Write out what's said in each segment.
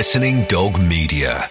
Listening Dog Media.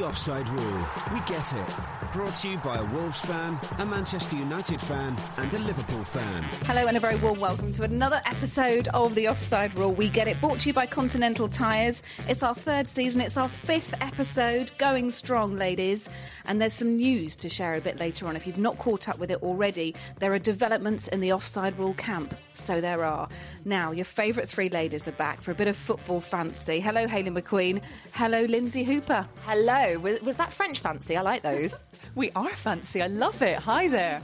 The Offside Rule. We get it. Brought to you by a Wolves fan, a Manchester United fan, and a Liverpool fan. Hello and a very warm welcome to another episode of The Offside Rule. We get it brought to you by Continental Tires. It's our third season, it's our fifth episode, going strong, ladies. And there's some news to share a bit later on. If you've not caught up with it already, there are developments in the Offside Rule camp. So there are. Now, your favourite three ladies are back for a bit of football fancy. Hello, Hayley McQueen. Hello, Lynsey Hooper. Hello. Was, was that French fancy? I like those. We are fancy. I love it. Hi there.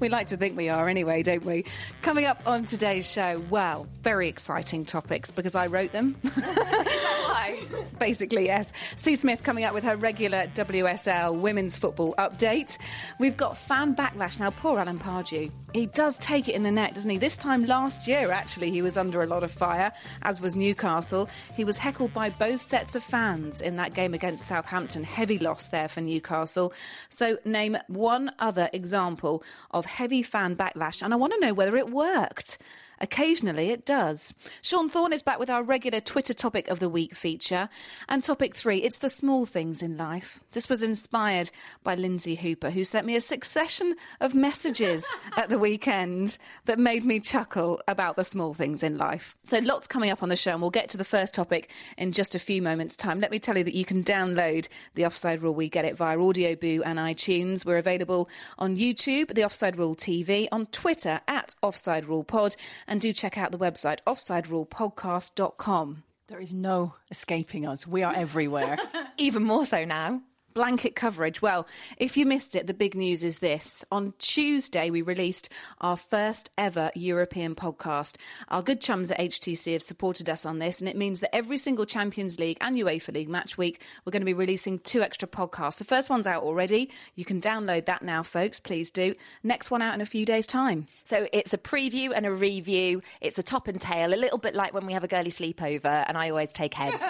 We like to think we are anyway, don't we? Coming up on today's show, well, very exciting topics because I wrote them. Why? Basically, yes. Sue Smith coming up with her regular WSL women's football update. We've got fan backlash. Now, poor Alan Pardew. He does take it in the neck, doesn't he? This time last year, actually, he was under a lot of fire, as was Newcastle. He was heckled by both sets of fans in that game against Southampton. Heavy loss there for Newcastle. So, name one other example of heavy fan backlash, and I want to know whether it worked. Occasionally it does. Sean Thorne is back with our regular Twitter topic of the week feature. And topic three, it's the small things in life. This was inspired by Lynsey Hooper, who sent me a succession of messages at the weekend that made me chuckle about the small things in life. So lots coming up on the show, and we'll get to the first topic in just a few moments' time. Let me tell you that you can download the Offside Rule We Get It via Audioboo and iTunes. We're available on YouTube, the Offside Rule TV, on Twitter at Offside Rule Pod and do check out the website offsiderulepodcast.com. There is no escaping us. We are everywhere. Even more so now. Blanket coverage. Well, if you missed it, the big news is this. On Tuesday, we released our first ever European podcast. Our good chums at HTC have supported us on this, and it means that every single Champions League and UEFA League match week, we're going to be releasing two extra podcasts. The first one's out already. You can download that now, folks. Please do. Next one out in a few days' time. So it's a preview and a review. It's a top and tail, a little bit like when we have a girly sleepover, and I always take heads.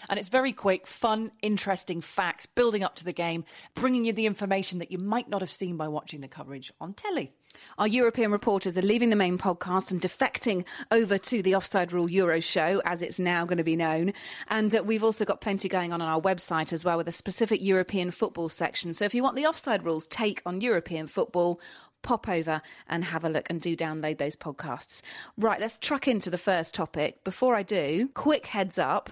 and it's very quick, fun, interesting facts, building up to the game, bringing you the information that you might not have seen by watching the coverage on telly. Our European reporters are leaving the main podcast and defecting over to the Offside Rule Euro show, as it's now going to be known. And uh, we've also got plenty going on on our website as well with a specific European football section. So if you want the Offside Rules take on European football, pop over and have a look and do download those podcasts. Right, let's truck into the first topic. Before I do, quick heads up.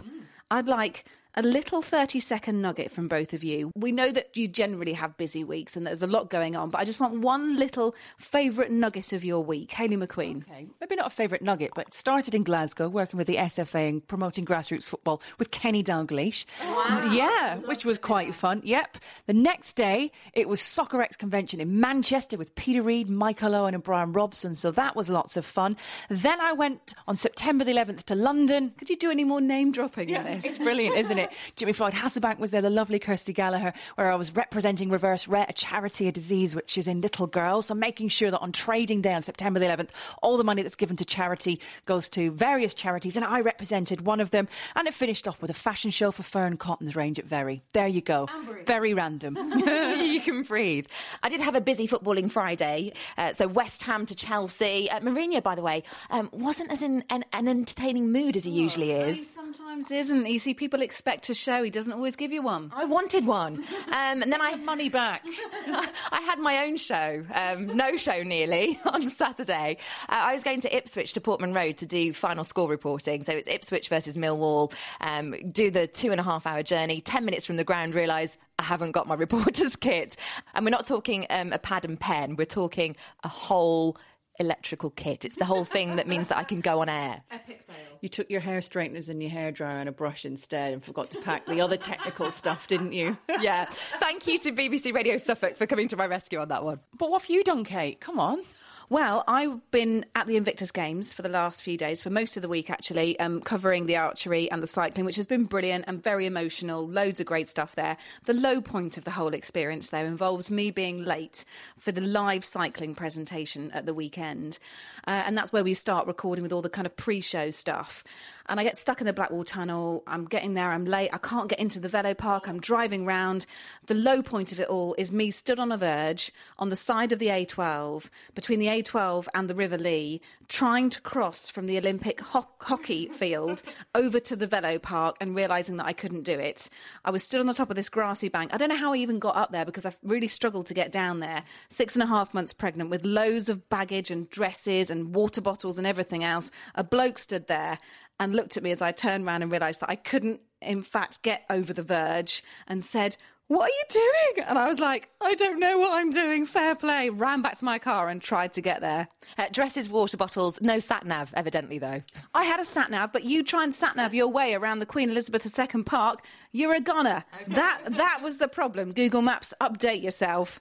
I'd like a little 30 second nugget from both of you. We know that you generally have busy weeks and there's a lot going on, but I just want one little favourite nugget of your week. Hayley McQueen. Okay, maybe not a favourite nugget, but started in Glasgow working with the SFA and promoting grassroots football with Kenny Dalglish. Wow. Yeah, which was quite fun. Yep. The next day, it was Soccerex convention in Manchester with Peter Reid, Michael Owen, and Brian Robson. So that was lots of fun. Then I went on September the 11th to London. Could you do any more name dropping Yeah, in this? it's brilliant, isn't it? Jimmy Floyd Hasselbaink was there, the lovely Kirsty Gallagher, where I was representing Reverse Rett, a charity, a disease which is in little girls. So making sure that on trading day on September the 11th, all the money that's given to charity goes to various charities, and I represented one of them. And it finished off with a fashion show for Fearne Cotton's range at Very. There you go. Very random. you can breathe. I did have a busy footballing Friday. Uh, so West Ham to Chelsea. Uh, Mourinho, by the way, um, wasn't as in an, an entertaining mood as he usually He is. sometimes isn't. You see, people expect a show. He doesn't always give you one. I wanted one. Um, and then I have money back. I had my own show, um, no show nearly, on Saturday. Uh, I was going to Ipswich to Portman Road to do final score reporting. So it's Ipswich versus Millwall. Um, do the two and a half hour journey, 10 minutes from the ground, realise I haven't got my reporter's kit. And we're not talking um, a pad and pen, we're talking a whole electrical kit. It's the whole thing that means that I can go on air. Epic fail. You took your hair straighteners and your hairdryer and a brush instead and forgot to pack the other technical stuff, didn't you? yeah. Thank you to BBC Radio Suffolk for coming to my rescue on that one. But what have you done, Kait? Come on. Well, I've been at the Invictus Games for the last few days, for most of the week actually, um, covering the archery and the cycling, which has been brilliant and very emotional. Loads of great stuff there. The low point of the whole experience, though, involves me being late for the live cycling presentation at the weekend. Uh, and that's where we start recording with all the kind of pre show stuff and I get stuck in the Blackwall Tunnel. I'm getting there, I'm late, I can't get into the Velo Park, I'm driving round. The low point of it all is me stood on a verge on the side of the A12, between the A12 and the River Lee, trying to cross from the Olympic ho- hockey field over to the Velo Park and realising that I couldn't do it. I was stood on the top of this grassy bank. I don't know how I even got up there because I've really struggled to get down there. Six and a half months pregnant with loads of baggage and dresses and water bottles and everything else. A bloke stood there and looked at me as I turned around and realised that I couldn't, in fact, get over the verge and said, what are you doing? And I was like, I don't know what I'm doing. Fair play. Ran back to my car and tried to get there. Uh, dresses, water bottles, no sat nav, evidently, though. I had a sat nav, but you try and sat nav your way around the Queen Elizabeth II Park, you're a goner. Okay. That, that was the problem. Google Maps, update yourself.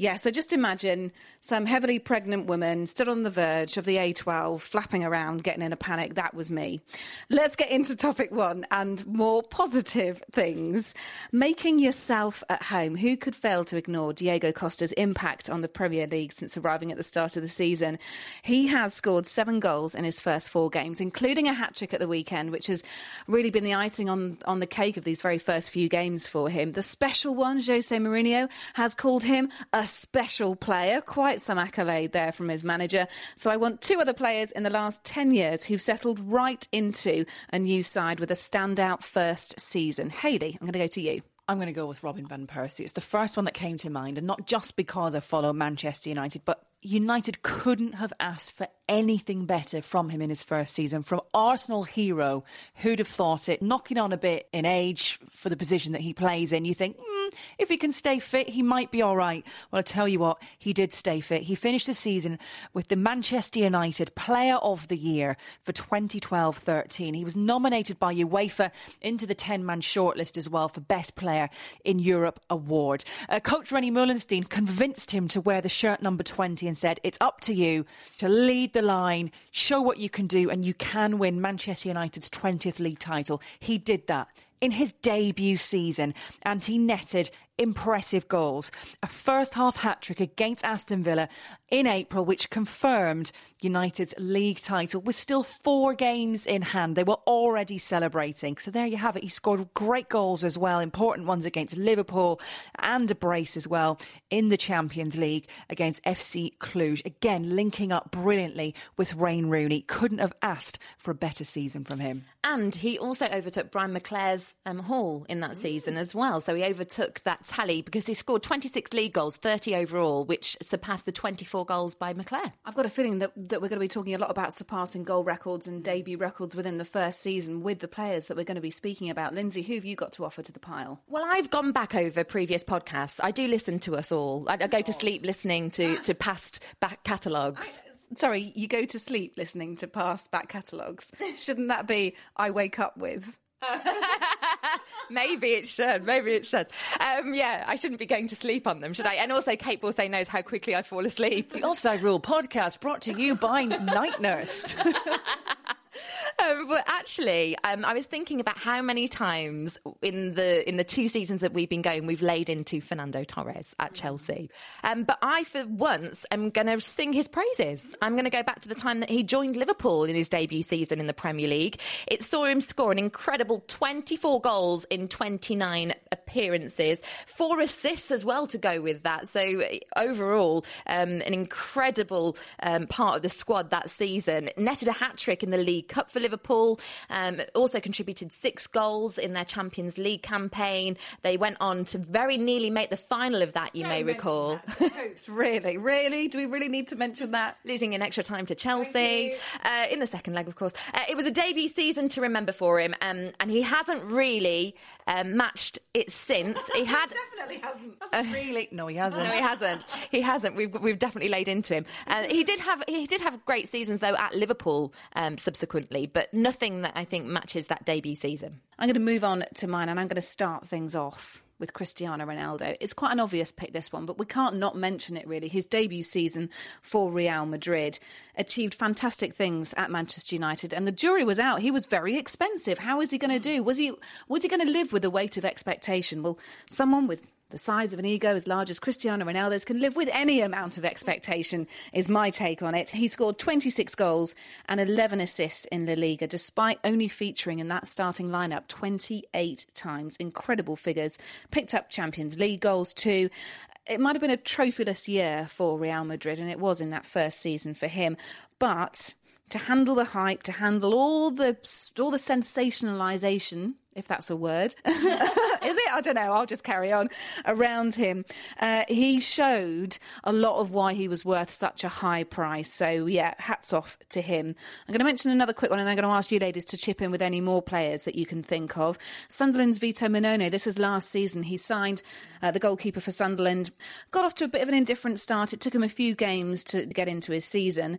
Yeah, so just imagine some heavily pregnant woman stood on the verge of the A12, flapping around, getting in a panic. That was me. Let's get into topic one and more positive things. Making yourself at home. Who could fail to ignore Diego Costa's impact on the Premier League since arriving at the start of the season? He has scored seven goals in his first four games, including a hat trick at the weekend, which has really been the icing on, on the cake of these very first few games for him. The special one, Jose Mourinho, has called him a special player. Quite some accolade there from his manager. So I want two other players in the last 10 years who've settled right into a new side with a standout first season. Hayley, I'm going to go to you. I'm going to go with Robin Van Persie. It's the first one that came to mind, and not just because I follow Manchester United, but United couldn't have asked for anything better from him in his first season. From Arsenal hero, who'd have thought it? Knocking on a bit in age for the position that he plays in, you think, if he can stay fit, he might be all right. Well, I tell you what, he did stay fit. He finished the season with the Manchester United Player of the Year for 2012 13. He was nominated by UEFA into the 10 man shortlist as well for Best Player in Europe award. Uh, Coach René Meulensteen convinced him to wear the shirt number 20 and said, It's up to you to lead the line, show what you can do, and you can win Manchester United's 20th league title. He did that in his debut season, and he netted impressive goals. A first half hat trick against Aston Villa in April, which confirmed United's league title with still four games in hand. They were already celebrating. So there you have it. He scored great goals as well, important ones against Liverpool and a brace as well in the Champions League against FC Cluj. Again, linking up brilliantly with Wayne Rooney. Couldn't have asked for a better season from him. And he also overtook Brian McClair's um, haul in that season as well. So he overtook that tally because he scored 26 league goals, 30 overall, which surpassed the 24 goals by McClair. I've got a feeling that, that we're going to be talking a lot about surpassing goal records and debut records within the first season with the players that we're going to be speaking about. Lynsey, who have you got to offer to the pile? Well, I've gone back over previous podcasts. I do listen to us all. I, I go to oh. sleep listening to, to past back catalogues. Sorry, you go to sleep listening to past back catalogues. Shouldn't that be I wake up with? maybe it should. Maybe it should. Um, yeah, I shouldn't be going to sleep on them, should I? And also, Kait Borsay knows how quickly I fall asleep. The Offside Rule podcast brought to you by Night Nurse. Um, but actually, um, I was thinking about how many times in the in the two seasons that we've been going, we've laid into Fernando Torres at Chelsea. Um, but I, for once, am going to sing his praises. I'm going to go back to the time that he joined Liverpool in his debut season in the Premier League. It saw him score an incredible 24 goals in 29 appearances, four assists as well to go with that. So overall, um, an incredible um, part of the squad that season. Netted a hat trick in the League Cup for Liverpool Liverpool. Um, also contributed six goals in their Champions League campaign. They went on to very nearly make the final of that, you may recall. Hopes, really, really? Do we really need to mention that? Losing in extra time to Chelsea uh, in the second leg, of course. Uh, it was a debut season to remember for him, um, and he hasn't really um, matched it since. He had definitely hasn't. Uh, really? No, he hasn't. No, he hasn't. He hasn't. We've we've definitely laid into him. Uh, he did have he did have great seasons though at Liverpool um, subsequently, but nothing that I think matches that debut season. I'm going to move on to mine, and I'm going to start things off with Cristiano Ronaldo. It's quite an obvious pick, this one, but we can't not mention it really. His debut season for Real Madrid achieved fantastic things at Manchester United, and the jury was out. He was very expensive. How is he going to do? Was he was he going to live with the weight of expectation? Well, someone with the size of an ego as large as Cristiano Ronaldo's can live with any amount of expectation, is my take on it. He scored 26 goals and 11 assists in La Liga, despite only featuring in that starting lineup 28 times. Incredible figures. Picked up Champions League goals too. It might have been a trophyless year for Real Madrid, and it was in that first season for him. But to handle the hype, to handle all the all the sensationalization if that's a word. Is it? I don't know. I'll just carry on around him. Uh, he showed a lot of why he was worth such a high price. So, yeah, hats off to him. I'm going to mention another quick one and I'm going to ask you ladies to chip in with any more players that you can think of. Sunderland's Vito Mannone. This is last season. He signed uh, the goalkeeper for Sunderland. Got off to a bit of an indifferent start. It took him a few games to get into his season.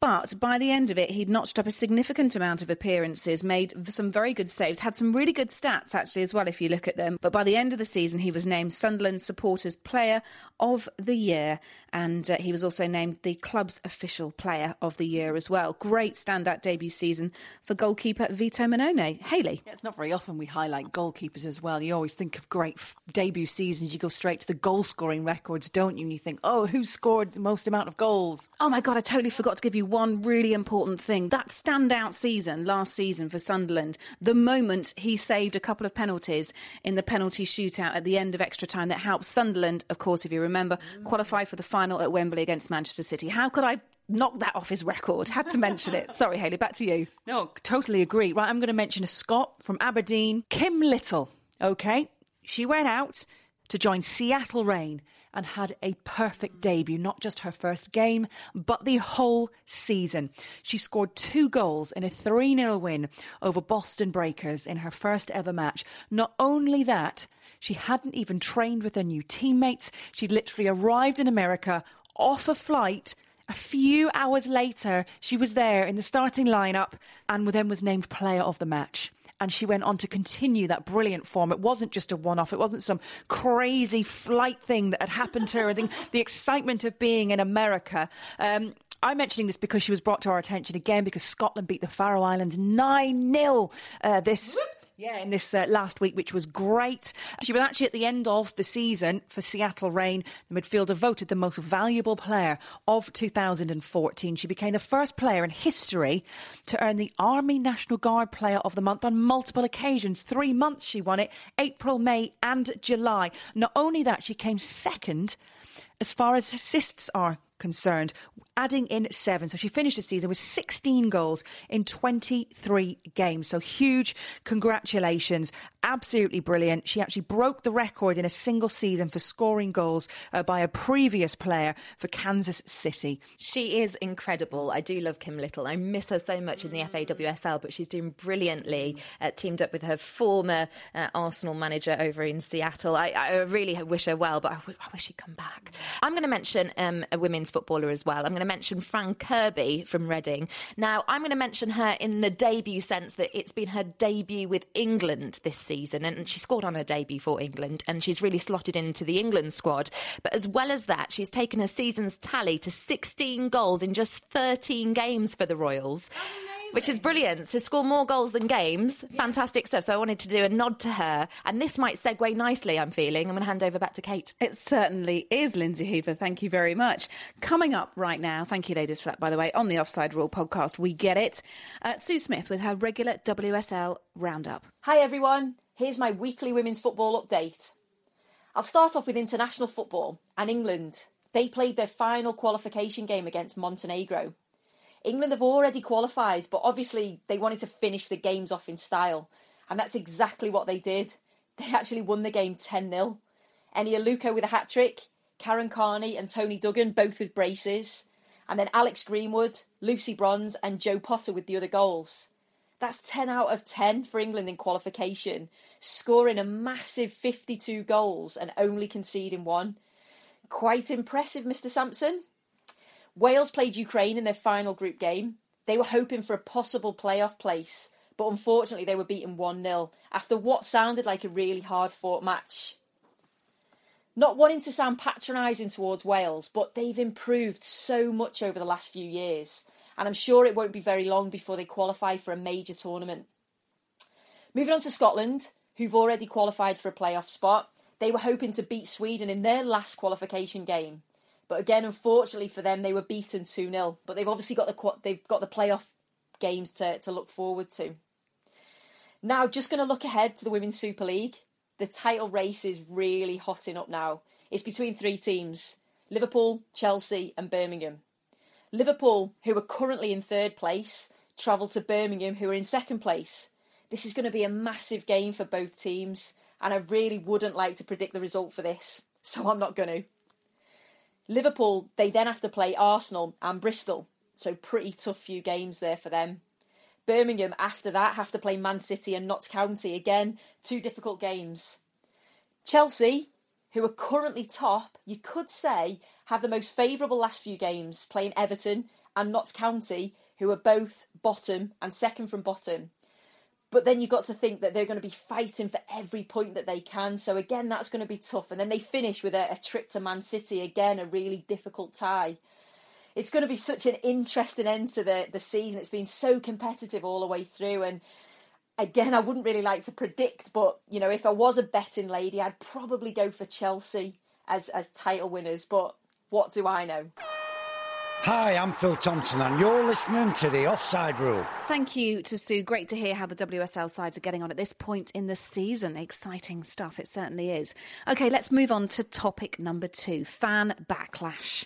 But by the end of it, he'd notched up a significant amount of appearances, made some very good saves, had some really good stats actually as well if you look at them. But by the end of the season, he was named Sunderland Supporters Player of the Year, and uh, he was also named the club's official Player of the Year as well. Great standout debut season for goalkeeper Vito Mannone. Hayley. Yeah, it's not very often we highlight goalkeepers as well. You always think of great f- debut seasons. You go straight to the goal scoring records, don't you? And you think, oh, who scored the most amount of goals? Oh my God, I totally forgot to give you one really important thing. That standout season, last season for Sunderland, the moment he saved a couple of penalties in the penalty shootout at the end of extra time that helped Sunderland, of course, if you remember, qualify for the final at Wembley against Manchester City. How could I knock that off his record? Had to mention it. Sorry, Hayley, back to you. No, totally agree. Right, I'm going to mention a Scot from Aberdeen, Kim Little. Okay, she went out to join Seattle Reign and had a perfect debut, not just her first game, but the whole season. She scored two goals in a 3 0 win over Boston Breakers in her first ever match. Not only that, she hadn't even trained with her new teammates. She'd literally arrived in America off a flight. A few hours later, she was there in the starting lineup and then was named player of the match and she went on to continue that brilliant form. It wasn't just a one off, it wasn't some crazy flight thing that had happened to her. I think the excitement of being in America. Um, I'm mentioning this because she was brought to our attention again because Scotland beat the Faroe Islands 9 0 uh, this. Yeah, in this uh, last week, which was great. She was actually at the end of the season for Seattle Reign, the midfielder voted the most valuable player of 2014. She became the first player in history to earn the Army National Guard Player of the Month on multiple occasions. Three months she won it April, May, and July. Not only that, she came second as far as assists are concerned, adding in seven. So she finished the season with 16 goals in 23 games. So huge congratulations. Absolutely brilliant. She actually broke the record in a single season for scoring goals uh, by a previous player for Kansas City. She is incredible. I do love Kim Little. I miss her so much in the FAWSL, but she's doing brilliantly. Uh, teamed up with her former uh, Arsenal manager over in Seattle. I, I really wish her well, but I, w- I wish she'd come back. I'm going to mention um, a women's footballer as well. I'm going to mention Fran Kirby from Reading. Now, I'm going to mention her in the debut sense that it's been her debut with England this season, and she scored on her debut for England, and she's really slotted into the England squad. But as well as that, she's taken her season's tally to 16 goals in just 13 games for the Royals which is brilliant. To score more goals than games, fantastic stuff. So I wanted to do a nod to her, and this might segue nicely. I'm feeling. I'm going to hand over back to Kait. It certainly is, Lynsey Hooper. Thank you very much. Coming up right now, thank you, ladies, for that, by the way, on the Offside Rule podcast, we get it. Uh, Sue Smith with her regular WSL roundup. Hi, everyone. Here's my weekly women's football update. I'll start off with international football and England. They played their final qualification game against Montenegro. England have already qualified, but obviously they wanted to finish the games off in style. And that's exactly what they did. They actually won the game 10 0. Eni Aluko with a hat trick, Karen Carney and Toni Duggan both with braces, and then Alex Greenwood, Lucy Bronze, and Jo Potter with the other goals. That's 10 out of 10 for England in qualification, scoring a massive 52 goals and only conceding one. Quite impressive, Mr. Sampson. Wales played Ukraine in their final group game. They were hoping for a possible playoff place, but unfortunately they were beaten 1 0 after what sounded like a really hard fought match. Not wanting to sound patronising towards Wales, but they've improved so much over the last few years, and I'm sure it won't be very long before they qualify for a major tournament. Moving on to Scotland, who've already qualified for a playoff spot, they were hoping to beat Sweden in their last qualification game. But again, unfortunately for them, they were beaten 2 0. But they've obviously got the they've got the playoff games to, to look forward to. Now, just going to look ahead to the Women's Super League the title race is really hotting up now. It's between three teams Liverpool, Chelsea, and Birmingham. Liverpool, who are currently in third place, travel to Birmingham, who are in second place. This is going to be a massive game for both teams, and I really wouldn't like to predict the result for this, so I'm not going to. Liverpool, they then have to play Arsenal and Bristol, so pretty tough few games there for them. Birmingham, after that, have to play Man City and Notts County. Again, two difficult games. Chelsea, who are currently top, you could say, have the most favourable last few games, playing Everton and Notts County, who are both bottom and second from bottom. But then you've got to think that they're going to be fighting for every point that they can. So again, that's going to be tough. And then they finish with a, a trip to Man City. Again, a really difficult tie it's going to be such an interesting end to the, the season. It's been so competitive all the way through. And again, I wouldn't really like to predict, but you know, if I was a betting lady, I'd probably go for Chelsea as, as title winners. But what do I know? Hi, I'm Phil Thompson, and you're listening to the Offside Rule. Thank you to Sue. Great to hear how the WSL sides are getting on at this point in the season. Exciting stuff, it certainly is. Okay, let's move on to topic number two fan backlash.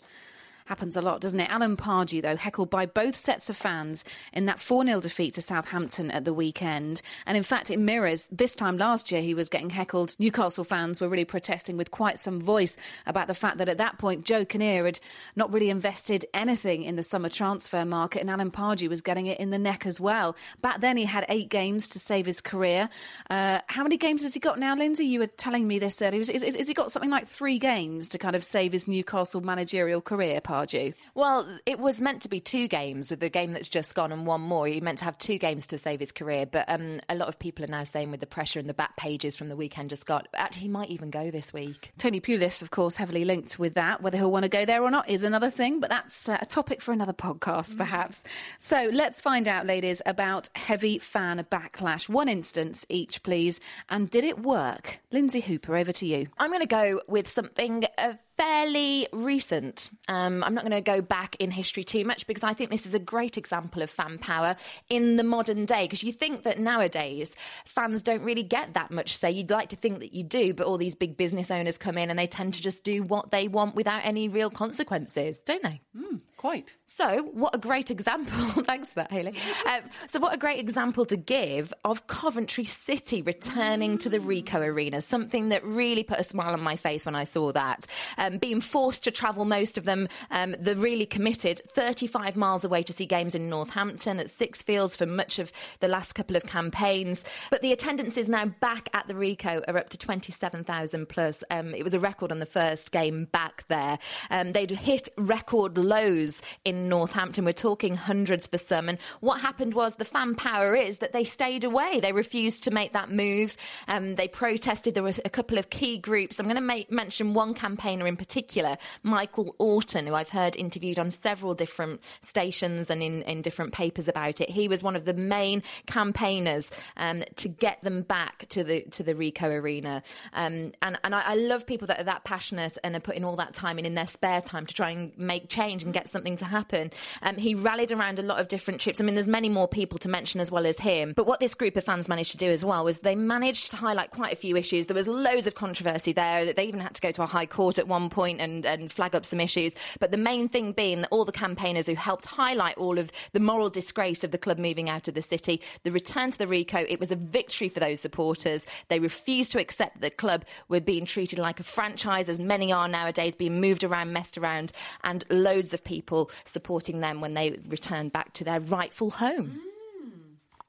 Happens a lot, doesn't it? Alan Pardew, though, heckled by both sets of fans in that 4 0 defeat to Southampton at the weekend. And in fact, it mirrors this time last year he was getting heckled. Newcastle fans were really protesting with quite some voice about the fact that at that point, Joe Kinnear had not really invested anything in the summer transfer market, and Alan Pardew was getting it in the neck as well. Back then, he had eight games to save his career. Uh, how many games has he got now, Lynsey? You were telling me this earlier. Has, has he got something like three games to kind of save his Newcastle managerial career, Pardew? Well, it was meant to be two games with the game that's just gone and one more. He meant to have two games to save his career, but um, a lot of people are now saying with the pressure and the back pages from the weekend just got, actually, he might even go this week. Tony Pulis, of course, heavily linked with that. Whether he'll want to go there or not is another thing, but that's uh, a topic for another podcast, perhaps. Mm. So let's find out, ladies, about heavy fan backlash. One instance each, please. And did it work? Lynsey Hooper, over to you. I'm going to go with something uh, fairly recent. Um, I'm not going to go back in history too much because I think this is a great example of fan power in the modern day. Because you think that nowadays fans don't really get that much say. You'd like to think that you do, but all these big business owners come in and they tend to just do what they want without any real consequences, don't they? Mm, quite. So, what a great example. Thanks for that, Hayley. Um, so, what a great example to give of Coventry City returning to the Ricoh Arena. Something that really put a smile on my face when I saw that. Um, being forced to travel, most of them, um, the really committed, 35 miles away to see games in Northampton at Sixfields for much of the last couple of campaigns. But the attendance is now back at the Ricoh are up to 27,000 plus. Um, it was a record on the first game back there. Um, they'd hit record lows in Northampton. We're talking hundreds for some. And what happened was the fan power is that they stayed away. They refused to make that move. Um, they protested. There were a couple of key groups. I'm going to mention one campaigner in particular, Michael Orton, who I've heard interviewed on several different stations and in, in different papers about it. He was one of the main campaigners um, to get them back to the to the Ricoh Arena. Um, and and I, I love people that are that passionate and are putting all that time in in their spare time to try and make change and get something to happen. Um, he rallied around a lot of different troops. I mean, there's many more people to mention as well as him. But what this group of fans managed to do as well was they managed to highlight quite a few issues. There was loads of controversy there. That they even had to go to a high court at one point and, and flag up some issues. But the main thing being that all the campaigners who helped highlight all of the moral disgrace of the club moving out of the city, the return to the Ricoh, it was a victory for those supporters. They refused to accept that the club were being treated like a franchise, as many are nowadays, being moved around, messed around, and loads of people supporting them when they return back to their rightful home.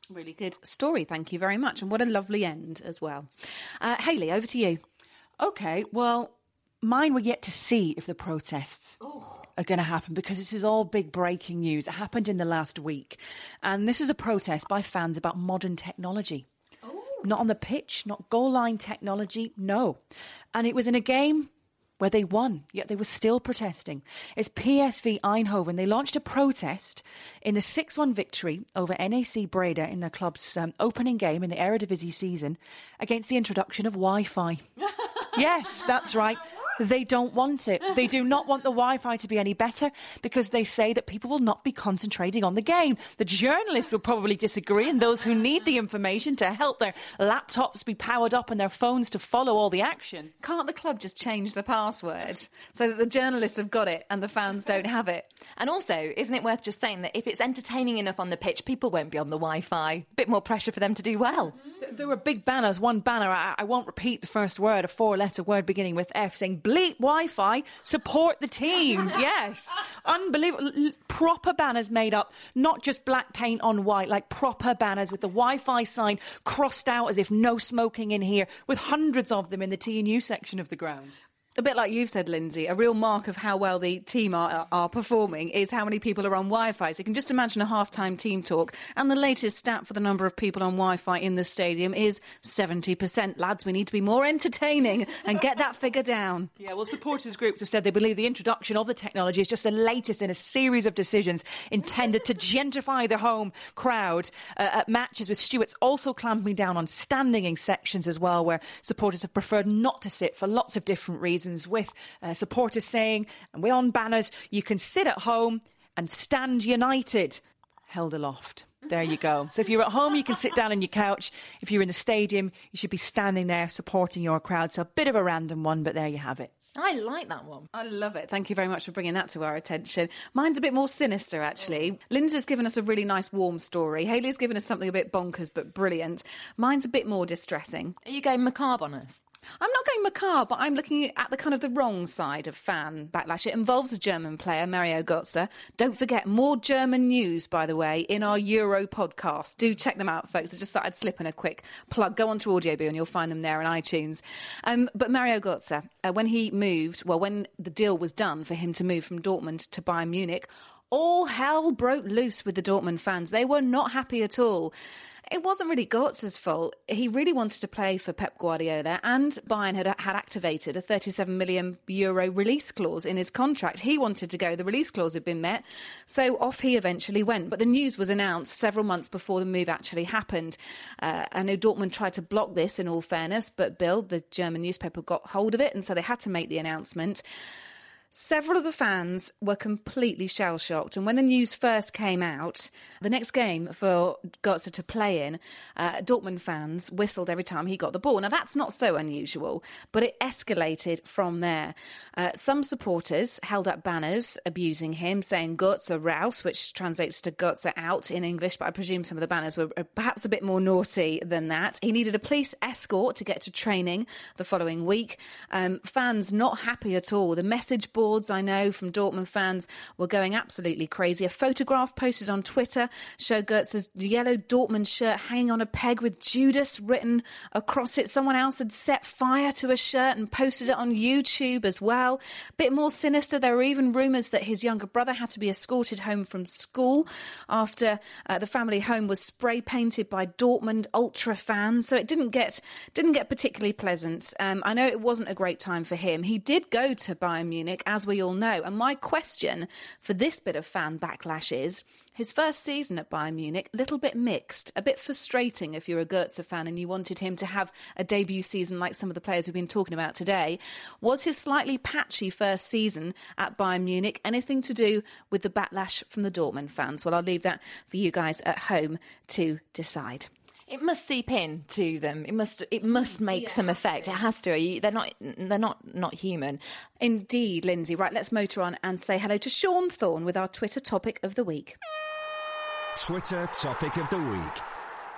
Really good story. Thank you very much. And what a lovely end as well. Uh, Hayley, over to you. Okay, well, mine were yet to see if the protests are going to happen because this is all big breaking news. It happened in the last week. And this is a protest by fans about modern technology. Not on the pitch, not goal line technology, no. And it was in a game where they won, yet they were still protesting. It's PSV Eindhoven. They launched a protest in the 6 1 victory over NAC Breda in their club's um, opening game in the Eredivisie season against the introduction of Wi Fi. yes, that's right. They don't want it. They do not want the Wi Fi to be any better because they say that people will not be concentrating on the game. The journalists will probably disagree, and those who need the information to help their laptops be powered up and their phones to follow all the action. Can't the club just change the password so that the journalists have got it and the fans don't have it? And also, isn't it worth just saying that if it's entertaining enough on the pitch, people won't be on the Wi Fi? A bit more pressure for them to do well. There were big banners. One banner, I, I won't repeat the first word, a four letter word beginning with F, saying bleep Wi Fi, support the team. yes. Unbelievable. L- proper banners made up, not just black paint on white, like proper banners with the Wi Fi sign crossed out as if no smoking in here, with hundreds of them in the T&U section of the ground. A bit like you've said, Lynsey, a real mark of how well the team are, are performing is how many people are on Wi Fi. So you can just imagine a half time team talk. And the latest stat for the number of people on Wi Fi in the stadium is 70%. Lads, we need to be more entertaining and get that figure down. Yeah, well, supporters groups have said they believe the introduction of the technology is just the latest in a series of decisions intended to gentrify the home crowd uh, at matches, with Stewart's also clamping down on standing in sections as well, where supporters have preferred not to sit for lots of different reasons, with uh, supporters saying, and we're on banners, you can sit at home and stand united, held aloft. There you go. So if you're at home, you can sit down on your couch. If you're in the stadium, you should be standing there supporting your crowd. So a bit of a random one, but there you have it. I like that one. I love it. Thank you very much for bringing that to our attention. Mine's a bit more sinister, actually. Lynsey's given us a really nice, warm story. Hayley's given us something a bit bonkers but brilliant. Mine's a bit more distressing. Are you going macabre on us? I'm not going macabre, but I'm looking at the kind of the wrong side of fan backlash. It involves a German player, Mario Götze. Don't forget, more German news, by the way, in our Euro podcast. Do check them out, folks. I just thought I'd slip in a quick plug. Go on to Audioboo and you'll find them there on iTunes. Um, but Mario Götze, uh, when he moved, well, when the deal was done for him to move from Dortmund to Bayern Munich, all hell broke loose with the Dortmund fans. They were not happy at all. It wasn't really Götze's fault. He really wanted to play for Pep Guardiola, and Bayern had had activated a 37 million euro release clause in his contract. He wanted to go. The release clause had been met, so off he eventually went. But the news was announced several months before the move actually happened. Uh, I know Dortmund tried to block this, in all fairness, but Bild, the German newspaper, got hold of it, and so they had to make the announcement. Several of the fans were completely shell shocked. And when the news first came out, the next game for Götze to play in, uh, Dortmund fans whistled every time he got the ball. Now, that's not so unusual, but it escalated from there. Uh, some supporters held up banners abusing him, saying Götze raus, which translates to Götze out in English, but I presume some of the banners were uh, perhaps a bit more naughty than that. He needed a police escort to get to training the following week. Um, fans not happy at all. The message board I know, from Dortmund fans were going absolutely crazy. A photograph posted on Twitter showed Götze's yellow Dortmund shirt hanging on a peg with Judas written across it. Someone else had set fire to a shirt and posted it on YouTube as well. A Bit more sinister, there were even rumours that his younger brother had to be escorted home from school after uh, the family home was spray painted by Dortmund ultra fans. So it didn't get didn't get particularly pleasant. Um, I know it wasn't a great time for him. He did go to Bayern Munich as we all know. And my question for this bit of fan backlash is his first season at Bayern Munich, a little bit mixed, a bit frustrating if you're a Götze fan and you wanted him to have a debut season like some of the players we've been talking about today. Was his slightly patchy first season at Bayern Munich anything to do with the backlash from the Dortmund fans? Well, I'll leave that for you guys at home to decide. It must seep in to them. It must. It must make some effect. It has to. They're not. They're not. Not human. Indeed, Lynsey. Right. Let's motor on and say hello to Sean Thorne with our Twitter topic of the week. Twitter topic of the week.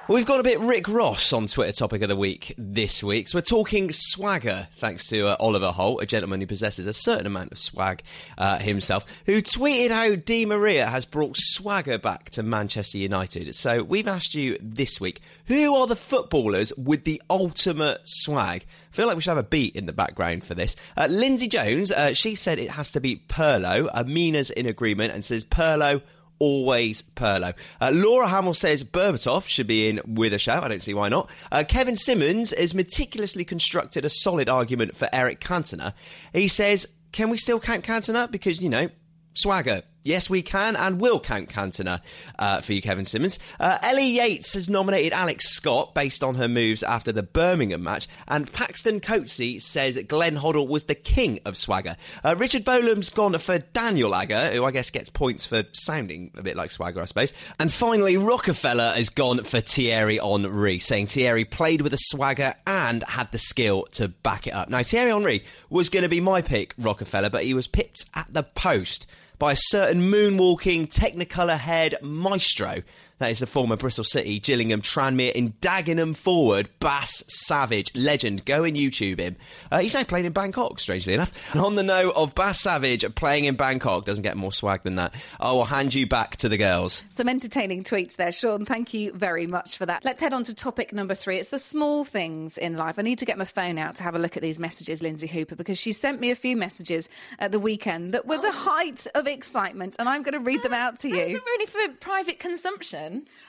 We've got a bit Rick Ross on Twitter topic of the week this week. So we're talking swagger, thanks to uh, Oliver Holt, a gentleman who possesses a certain amount of swag uh, himself, who tweeted how Di Maria has brought swagger back to Manchester United. So we've asked you this week, who are the footballers with the ultimate swag? I feel like we should have a beat in the background for this. Uh, Lindsay Jones, uh, she said it has to be Pirlo. Amina's in agreement and says Pirlo always Pirlo. Uh, Laura Hamill says Berbatov should be in with a shout. I don't see why not. Uh, Kevin Simmons has meticulously constructed a solid argument for Eric Cantona. He says, can we still count Cantona? Because, you know, swagger. Yes, we can and will count Cantona uh, for you, Kevin Simmons. Uh, Ellie Yates has nominated Alex Scott based on her moves after the Birmingham match, and Paxton Coatsey says Glenn Hoddle was the king of swagger. Uh, Richard Bolam's gone for Daniel Agger, who I guess gets points for sounding a bit like swagger, I suppose. And finally, Rockefeller has gone for Thierry Henry, saying Thierry played with a swagger and had the skill to back it up. Now, Thierry Henry was going to be my pick, Rockefeller, but he was pipped at the post by a certain moonwalking, technicolor haired maestro. That is the former Bristol City, Gillingham, Tranmere, in Dagenham forward, Bas Savage, legend. Go and YouTube him. Uh, he's now playing in Bangkok, strangely enough. And on the note of Bas Savage playing in Bangkok, doesn't get more swag than that. I will hand you back to the girls. Some entertaining tweets there, Sean. Thank you very much for that. Let's head on to topic number three. It's the small things in life. I need to get my phone out to have a look at these messages, Lynsey Hooper, because she sent me a few messages at the weekend that were the height of excitement, and I'm going to read them out to you. Is it really for private consumption?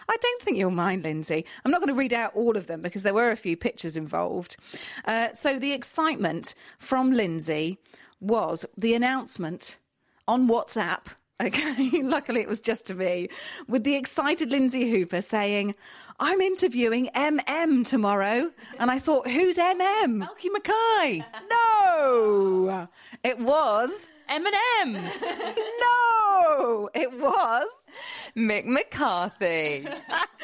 I don't think you'll mind, Lynsey. I'm not going to read out all of them because there were a few pictures involved. Uh, so the excitement from Lynsey was the announcement on WhatsApp. Okay, luckily it was just to me, with the excited Lynsey Hooper saying, I'm interviewing MM tomorrow. And I thought, who's MM? Malky Mackay. No, it was Eminem. no, it was Mick McCarthy.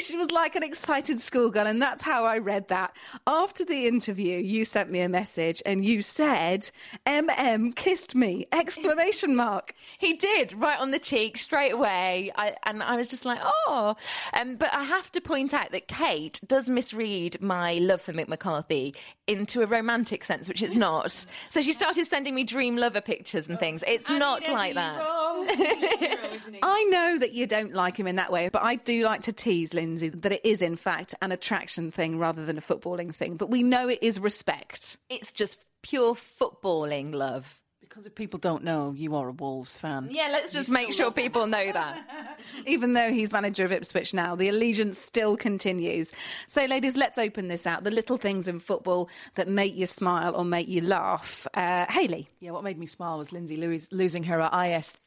she was like an excited schoolgirl, and that's how I read that. After the interview, you sent me a message and you said, "MM kissed me!" Exclamation mark. He did right on the cheek straight away, I, and I was just like, "Oh." Um, but I have to point out that Kait does misread my love for Mick McCarthy into a romantic sense, which it's not. So she started sending me dream lover pictures and things. It's not like that. I know that you don't like him in that way, but I do like to tease Lynsey that it is, in fact, an attraction thing rather than a footballing thing. But we know it is respect. It's just pure footballing love. Because if people don't know, you are a Wolves fan. Yeah, let's just make sure people know that. Even though he's manager of Ipswich now, the allegiance still continues. So, ladies, let's open this out. The little things in football that make you smile or make you laugh. Uh, Hayley. Yeah, what made me smile was Lindsay Lewis losing her IS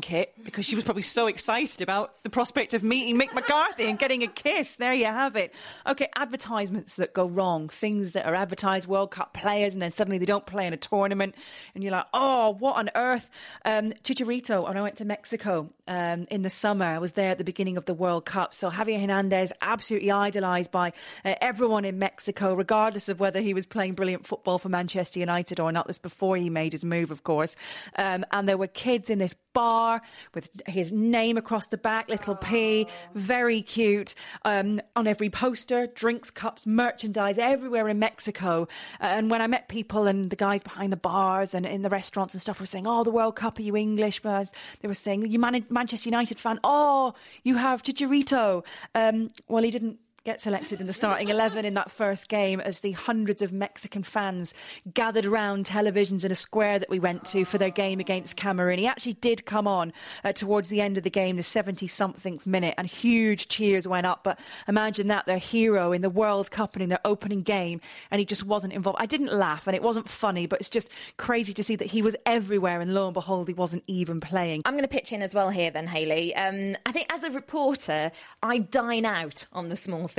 Kit because she was probably so excited about the prospect of meeting Mick McCarthy and getting a kiss. There you have it. Okay, advertisements that go wrong, things that are advertised, World Cup players, and then suddenly they don't play in a tournament, and you're like, oh, what on earth? Um, Chicharito, when I went to Mexico um, in the summer, I was there at the beginning of the World Cup. So Javier Hernandez, absolutely idolised by uh, everyone in Mexico, regardless of whether he was playing brilliant football for Manchester United or not. This before he made his move, of course. Um, and there were kids in this bar with his name across the back, little P, very cute. Um, on every poster, drinks, cups, merchandise everywhere in Mexico. And when I met people and the guys behind the bars and in the restaurants and stuff were saying, "Oh, the World Cup, are you English?" But they were saying, "You Man- Manchester United fan? Oh, you have Chicharito." Um, well, he didn't get selected in the starting 11 in that first game as the hundreds of Mexican fans gathered around televisions in a square that we went to for their game against Cameroon. He actually did come on uh, towards the end of the game, the 70 something minute, and huge cheers went up. But imagine that, their hero in the World Cup and in their opening game, and he just wasn't involved. I didn't laugh, and it wasn't funny, but it's just crazy to see that he was everywhere, and lo and behold, he wasn't even playing. I'm going to pitch in as well here, then, Hayley. Um, I think as a reporter, I dine out on the small things.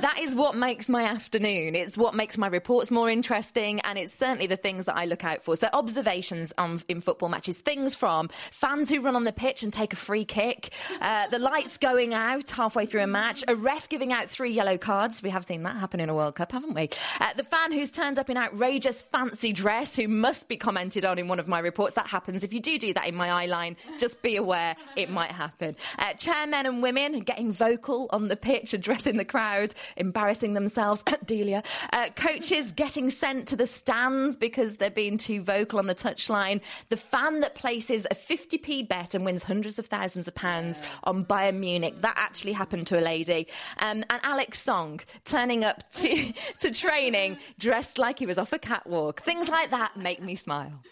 That is what makes my afternoon. It's what makes my reports more interesting, and it's certainly the things that I look out for. So, observations on, in football matches, things from fans who run on the pitch and take a free kick, uh, the lights going out halfway through a match, a ref giving out three yellow cards. We have seen that happen in a World Cup, haven't we? Uh, the fan who's turned up in outrageous fancy dress, who must be commented on in one of my reports. That happens. If you do do that in my eye line, just be aware it might happen. Uh, chairmen and women getting vocal on the pitch, addressing the crowd, embarrassing themselves. Delia. Uh, coaches getting sent to the stands because they're being too vocal on the touchline. The fan that places a 50p bet and wins hundreds of thousands of pounds on Bayern Munich. That actually happened to a lady. Um, and Alex Song turning up to, to training dressed like he was off a catwalk. Things like that make me smile.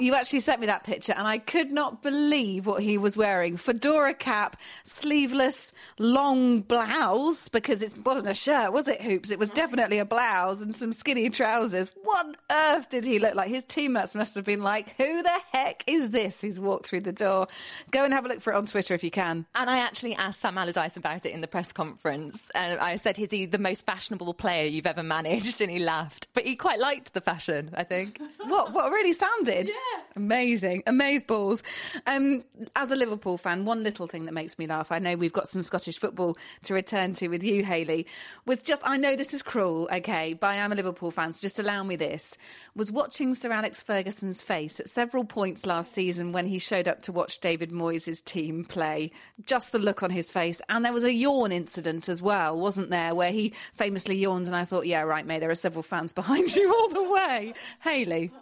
You actually sent me that picture, and I could not believe what he was wearing. Fedora cap, sleeveless, long blouse, because it wasn't a shirt, was it, Hoops? It was definitely a blouse and some skinny trousers. What on earth did he look like? His teammates must have been like, who the heck is this who's walked through the door? Go and have a look for it on Twitter if you can. And I actually asked Sam Allardyce about it in the press conference. And I said, is he the most fashionable player you've ever managed? And he laughed. But he quite liked the fashion, I think. what, what really sounded? Yeah. Amazing, amaze balls. Um, as a Liverpool fan, one little thing that makes me laugh, I know we've got some Scottish football to return to with you, Hayley. Was just, I know this is cruel, okay, but I am a Liverpool fan, so just allow me this, was watching Sir Alex Ferguson's face at several points last season when he showed up to watch David Moyes' team play. Just the look on his face. And there was a yawn incident as well, wasn't there, where he famously yawned, and I thought, yeah, right, mate, there are several fans behind you all the way. Hayley.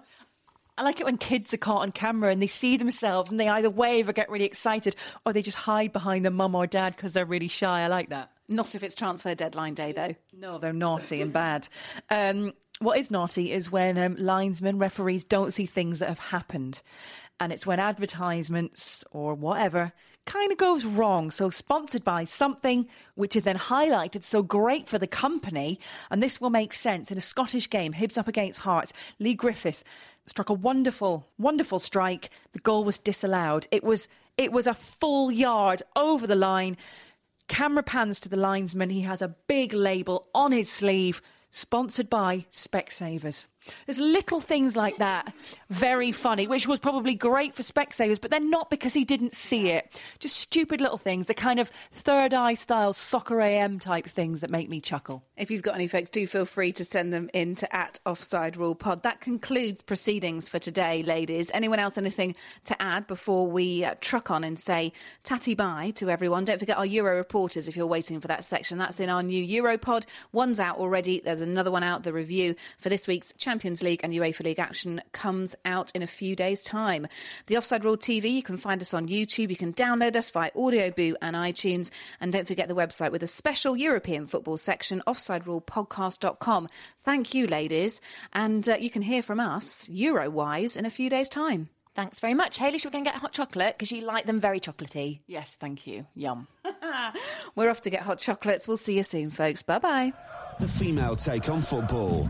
I like it when kids are caught on camera and they see themselves and they either wave or get really excited or they just hide behind their mum or dad because they're really shy. I like that. Not if it's transfer deadline day, though. No, they're naughty and bad. Um, what is naughty is when um, linesmen, referees don't see things that have happened. And it's when advertisements or whatever kind of goes wrong. So, sponsored by something which is then highlighted. So, great for the company. And this will make sense. In a Scottish game, Hibs up against Hearts, Leigh Griffiths struck a wonderful, wonderful strike. The goal was disallowed. It was, it was a full yard over the line. Camera pans to the linesman. He has a big label on his sleeve, sponsored by Specsavers. There's little things like that, very funny, which was probably great for Specsavers, but they're not because he didn't see it. Just stupid little things, the kind of third eye style soccer AM type things that make me chuckle. If you've got any folks, do feel free to send them in to at Offside Rule Pod. That concludes proceedings for today, ladies. Anyone else anything to add before we uh, truck on and say tatty bye to everyone? Don't forget our Euro reporters if you're waiting for that section. That's in our new Europod. One's out already. There's another one out. The review for this week's Champions League and UEFA League action comes out in a few days' time. The Offside Rule TV, you can find us on YouTube. You can download us via Audioboo and iTunes. And don't forget the website with a special European football section, offsiderulepodcast.com. Thank you, ladies. And uh, you can hear from us, Euro wise, in a few days' time. Thanks very much. Hayley, should we go and get hot chocolate? Because you like them very chocolatey. Yes, thank you. Yum. We're off to get hot chocolates. We'll see you soon, folks. Bye bye. The female take on football.